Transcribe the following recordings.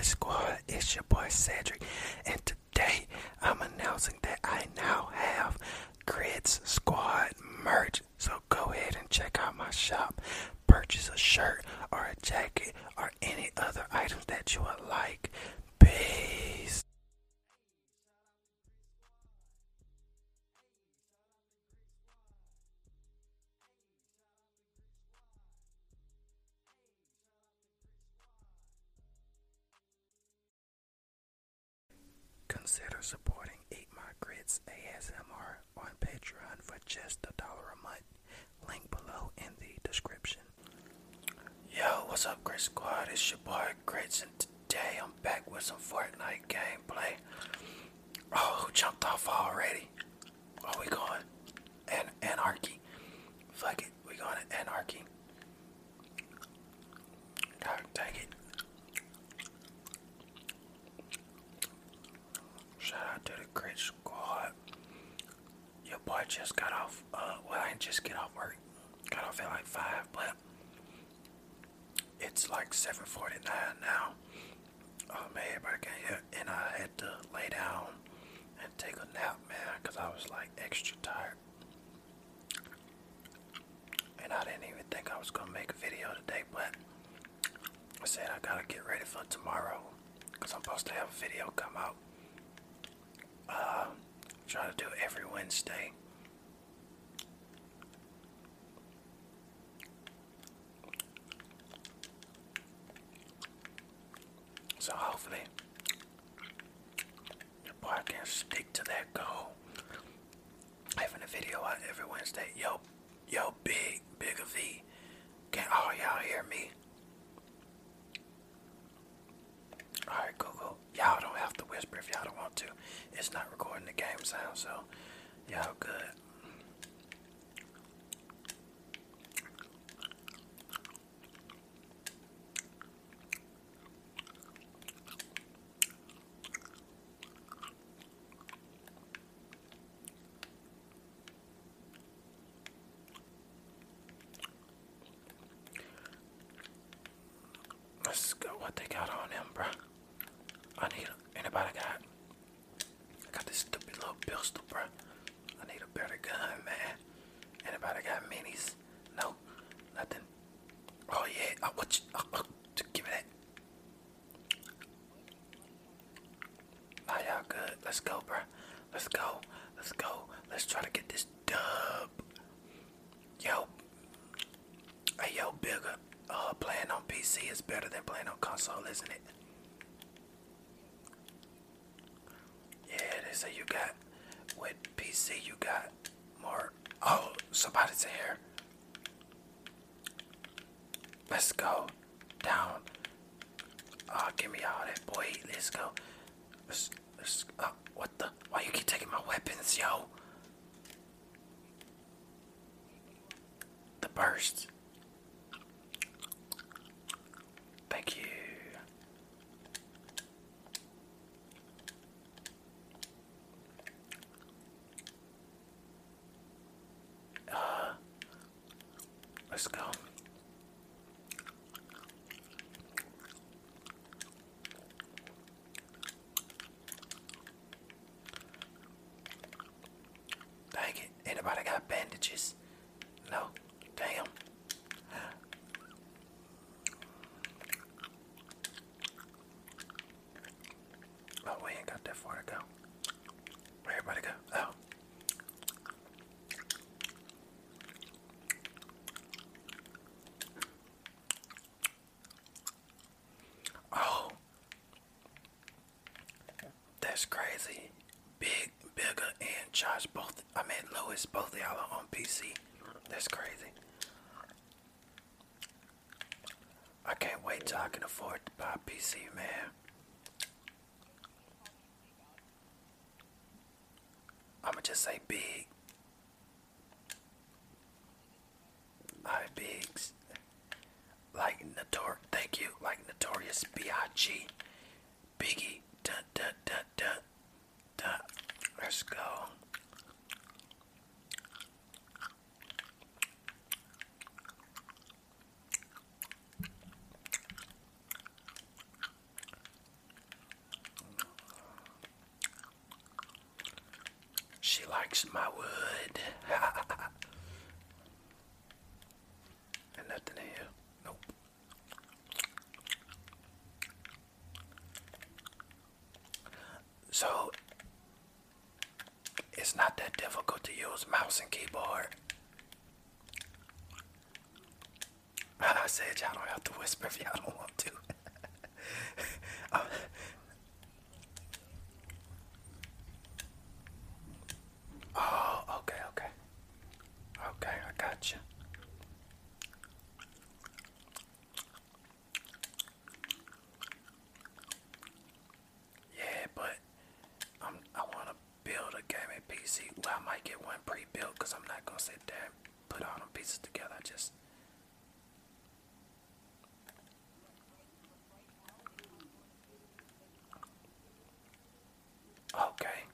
Grits Squad? It's your boy Cedric, and today I'm announcing that I now have Grits Squad merch. So go ahead and check out my shop. Purchase a shirt or a jacket Squad? It's your boy Grits, and today I'm back with some Fortnite gameplay. Oh, who jumped off already? Where we going? An Anarchy. Fuck it, we going to Anarchy. God dang it. Shout out to the Grit Squad. Your boy just got off, uh, well, I didn't just get off work. Got off at like 5, but it's like 7.49 now. Oh man, everybody can hear. And I had to lay down and take a nap, man, because I was like extra tired. And I didn't even think I was to make a video today, but I said I gotta get ready for tomorrow because I'm supposed to have a video come out. Uh, try to do it every Wednesday. So hopefully, your boy can stick to that goal. Having a video out every Wednesday. Yo, yo, big, bigger V. Can all y'all hear me? Alright, cool, cool. Y'all don't have to whisper to. It's not recording the game sound, so y'all good. Let's go. What they got on them, bro? I need a, anybody got? I got this stupid little pistol, bro. I need a better gun, man. Anybody got minis? No, nothing. Oh yeah. Oh, what? You, oh, oh, give me that. Nah, y'all good. Let's go, bro. Let's go. Let's go. Let's try to get this dub. Yo. Hey, yo, bigger. Uh, playing on PC is better than playing on console, isn't it? Yeah, they say you got with PC you got more. Oh, somebody's here. Let's go down. Oh, give me all that boy. Let's go. Let's. Let's. Oh, what the? Why you keep taking my weapons, yo? The burst. Thank you. Uh, let's go. Dang it. Anybody got bandages? No. Damn. Oh, we ain't got that far to go. Where everybody go? Oh. Oh. That's crazy. Big, bigger, and Josh both, I mean Lewis, both y'all are on PC. That's crazy. I can't wait till I can afford to buy a PC, man. I'ma just say big. my wood. Okay,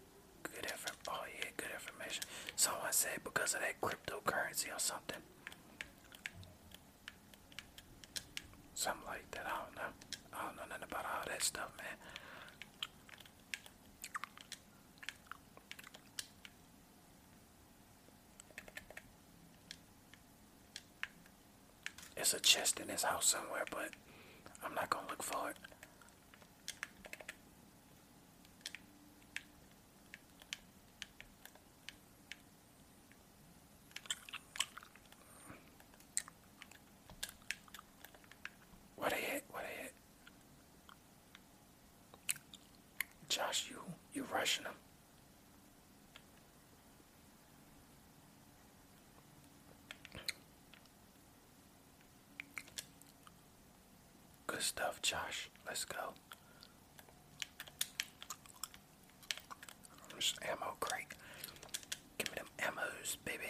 good effort. Oh yeah, good information. Someone said because of that cryptocurrency or something, something like that. I don't know. I don't know nothing about all that stuff, man. It's a chest in this house somewhere, but I'm not gonna look for it. Good stuff, Josh. Let's go. There's ammo crate. Give me them ammos, baby.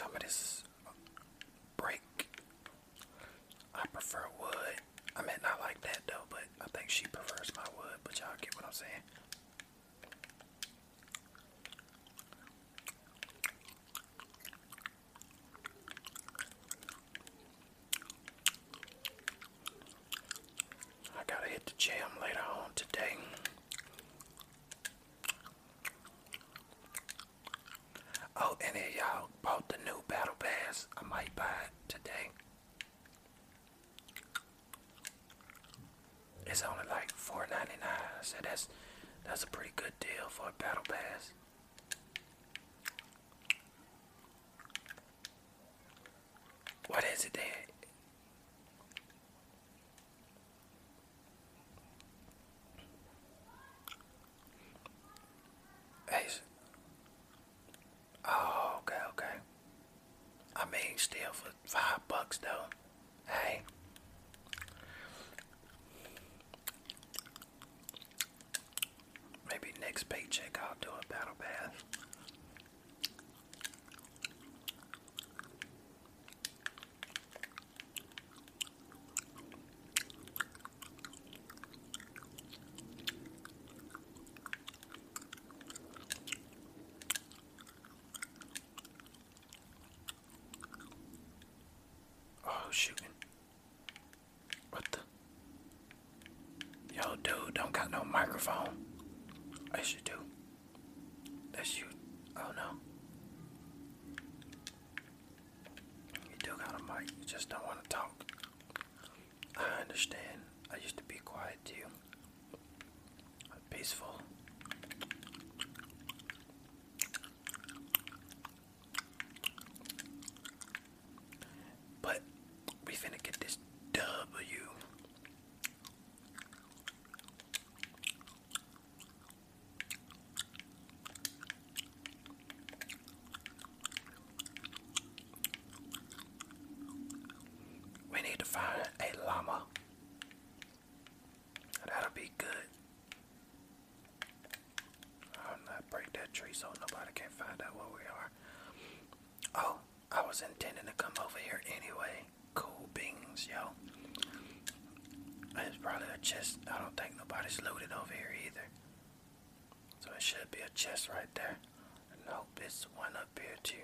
some of this break. I prefer wood. I mean, not like that though, but I think she prefers my wood. But y'all get what I'm saying. president. Hey. Oh, okay, okay. I mean, still for five bucks though. Hey. To find a llama. That'll be good. I'll not break that tree so nobody can find out where we are. Oh, I was intending to come over here anyway. Cool beans, yo. It's probably a chest. I don't think nobody's looted over here either. So it should be a chest right there. Nope, it's one up here too.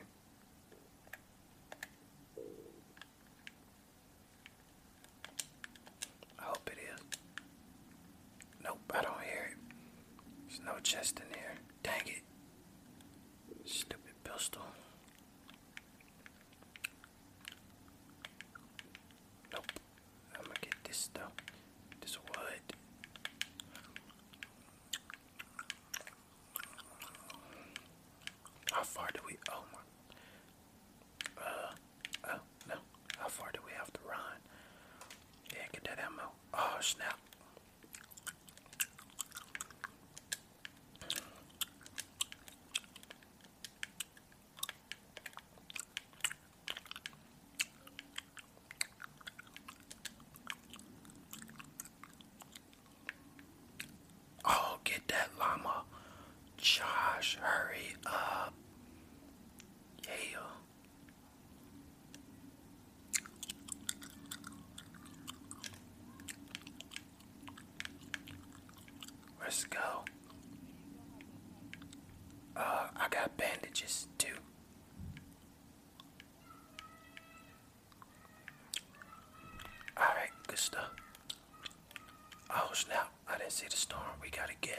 I hope it is. Nope, I don't hear it. There's no chest in here. Dang it. Stupid pistol. Nope. I'm gonna get this stuff. This wood. How far do we? Oh my. Uh. Oh no. How far do we have to run? Yeah, get that ammo. Oh snap. Oh, get that llama. Josh, hurry up. Yeah. Let's go. Uh, I bandages too. Alright, good stuff. Oh snap, I didn't see the storm. We gotta go.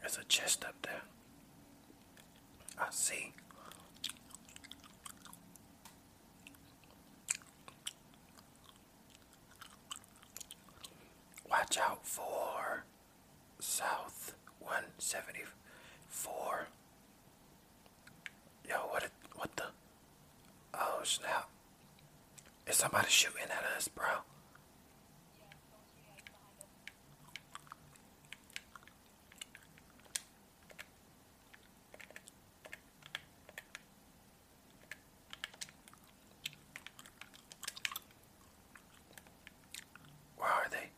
There's a chest up there. I see. Watch out for South 174. Yo, what it, what the? Oh snap. Is somebody shooting at us, bro? Where are they?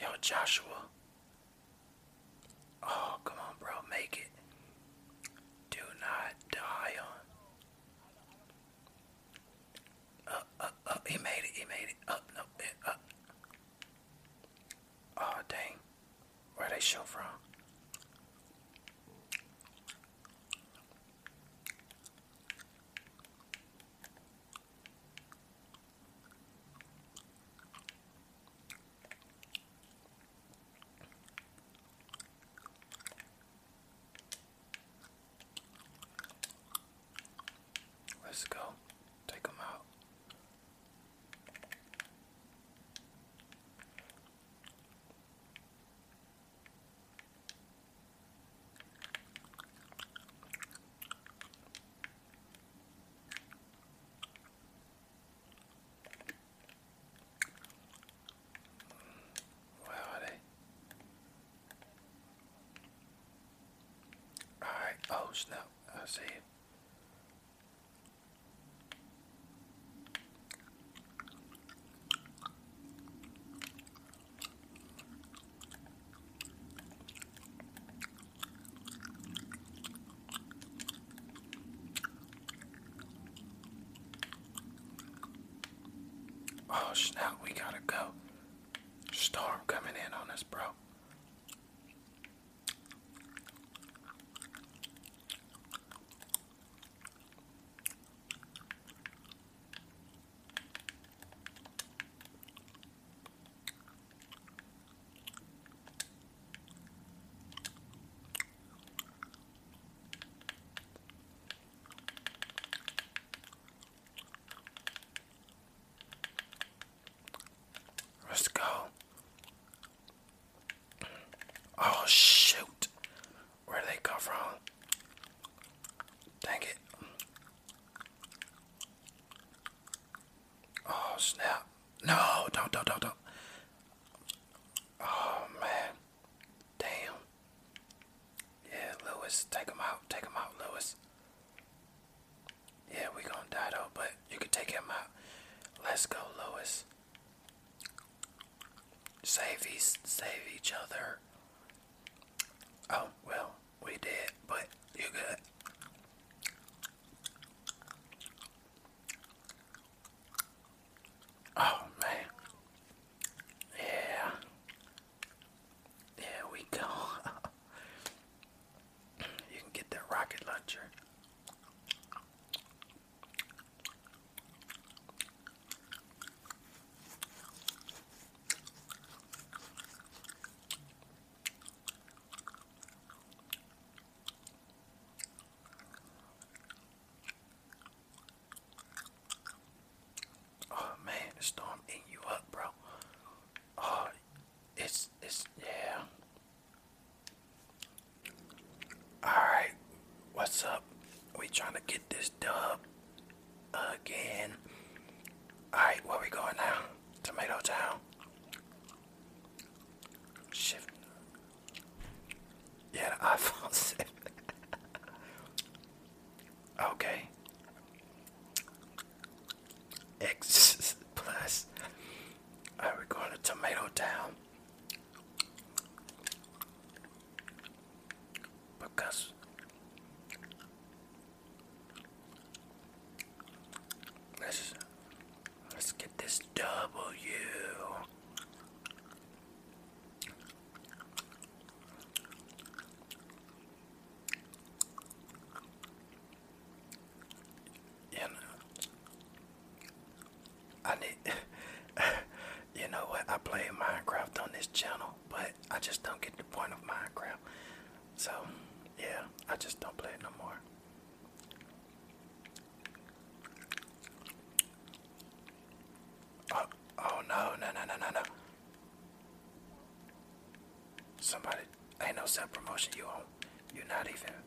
Yo, Joshua. Oh, come on, bro. Make it. Do not die on. Up, up, up. He made it. He made it. Up, no, eh, up. Oh, dang. Where they show from? Let's go. Take them out. Where are they? Oh snap, I see it. Oh snap, we gotta go. Storm coming in on us, bro. Sure. us. That promotion. You all, you're not even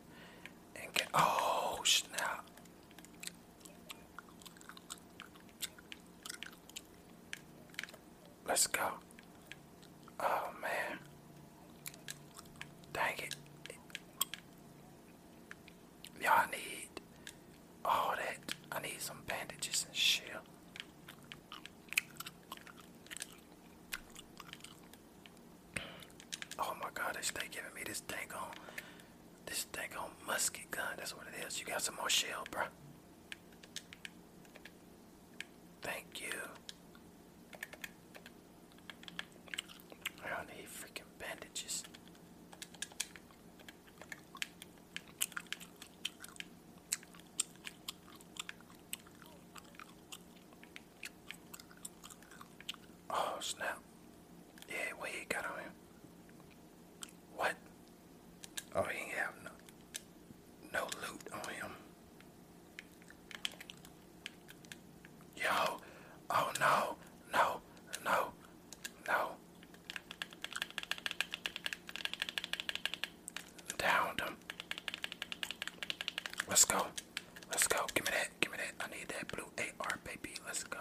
Let's go. Let's go. Give me that. Give me that. I need that blue AR, baby. Let's go.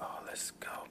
Oh, let's go.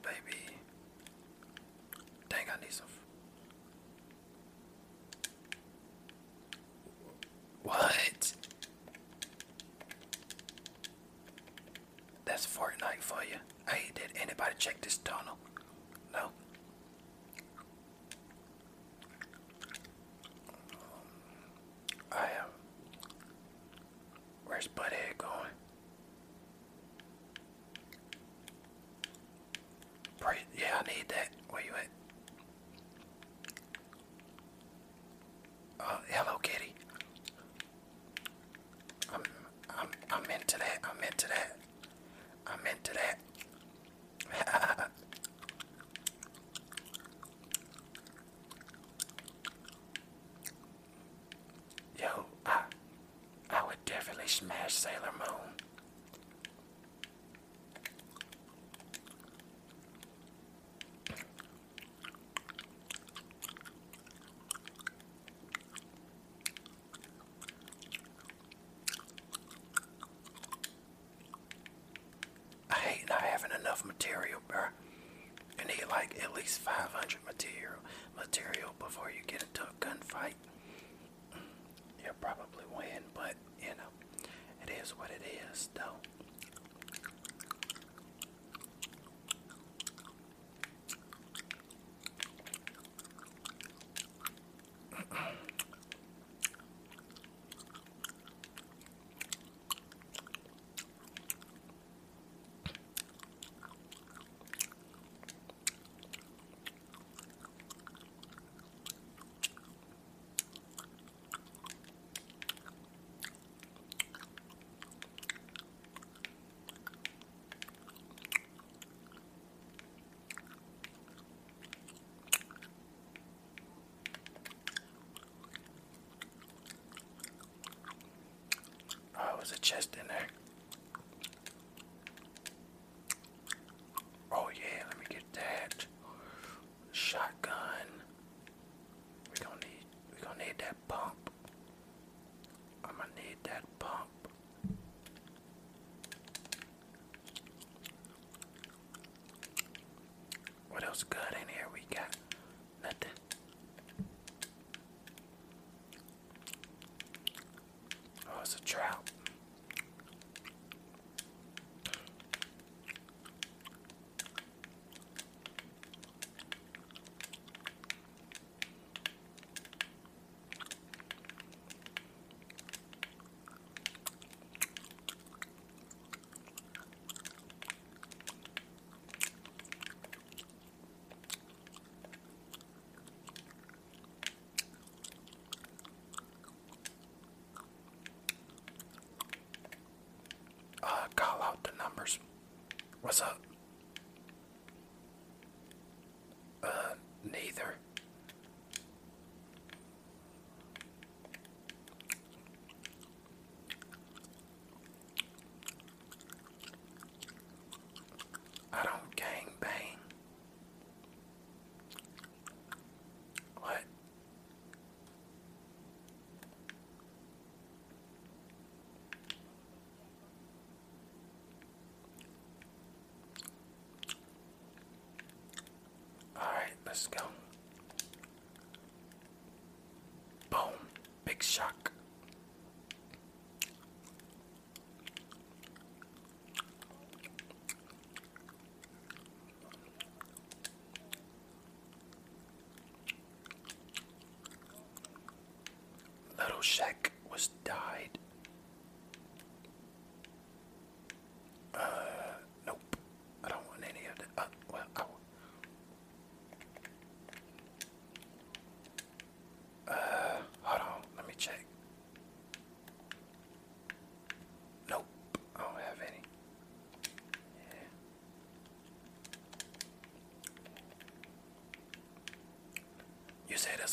least 500 material material before you get into a gunfight, mm, you'll probably win. But you know, it is what it is. big shock. Little Shack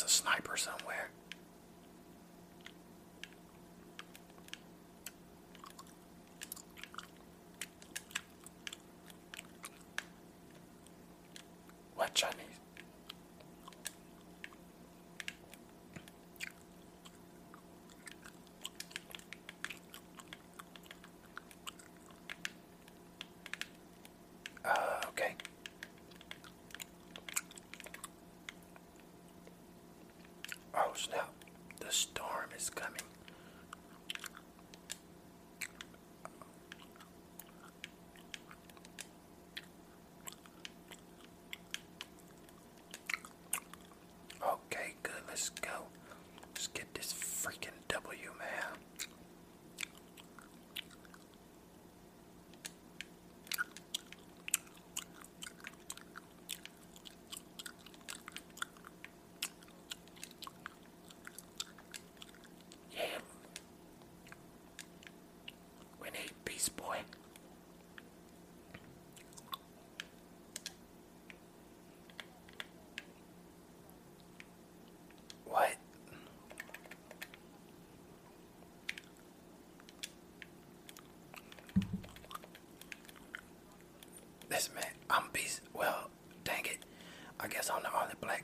A sniper somewhere. What, Johnny?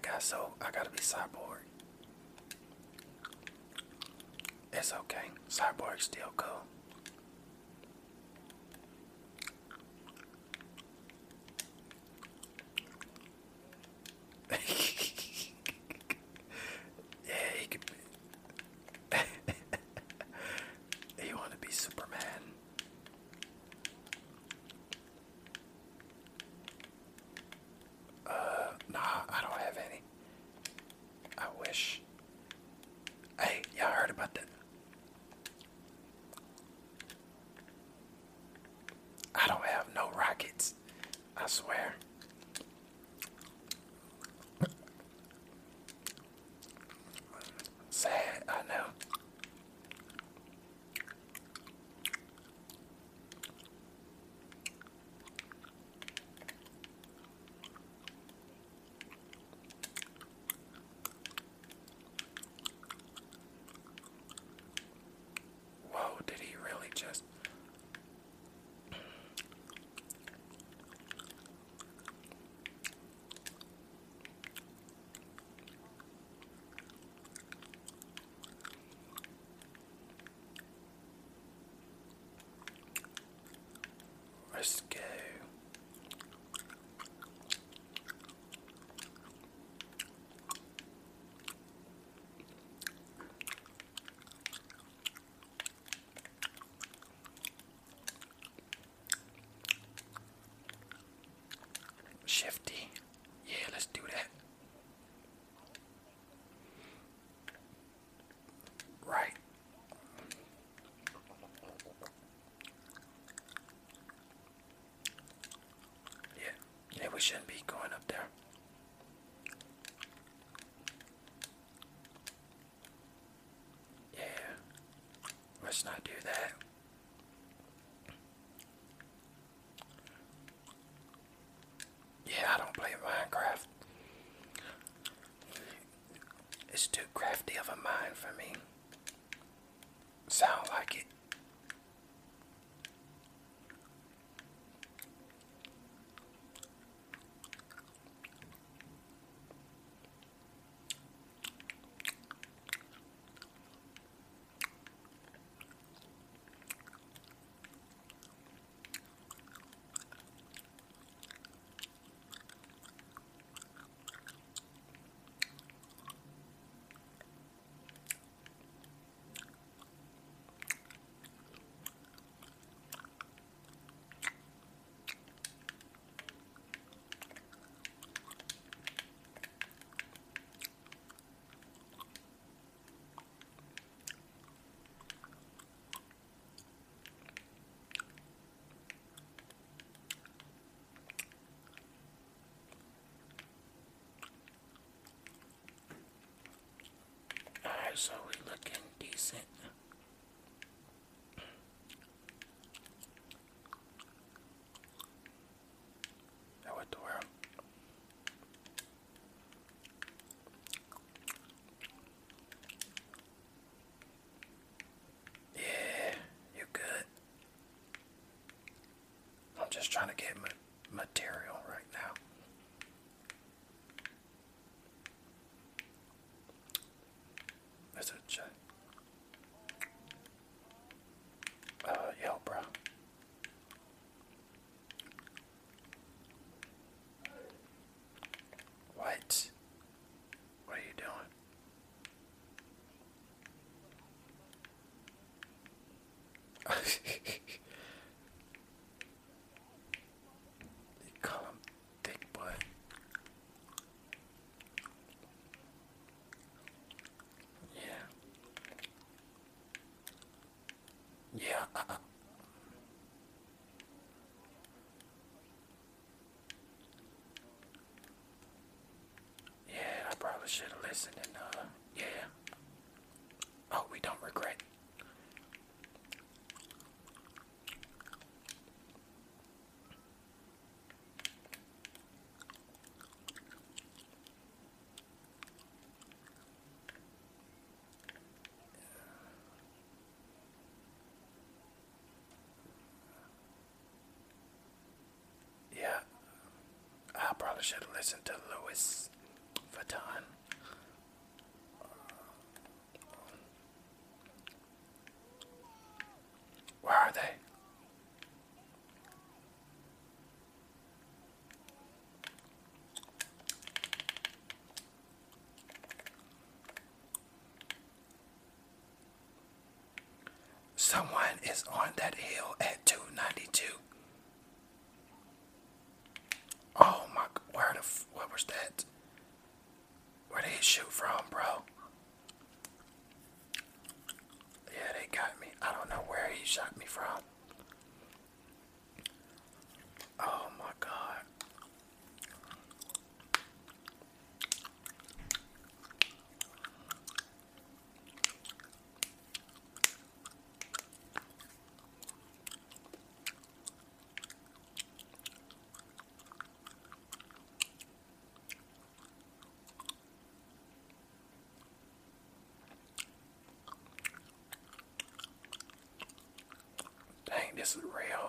got so I gotta be cyborg. It's okay. Cyborg's still cool. shifty. Yeah, let's do that. of a mind for me. so we looking decent. I went to wear. Yeah, you're good. I'm just trying to get my material. they call him Thick Boy. Yeah. Yeah. Uh, uh. Yeah, I probably should have listened enough. I should have listened to Louis Vuitton. this is real.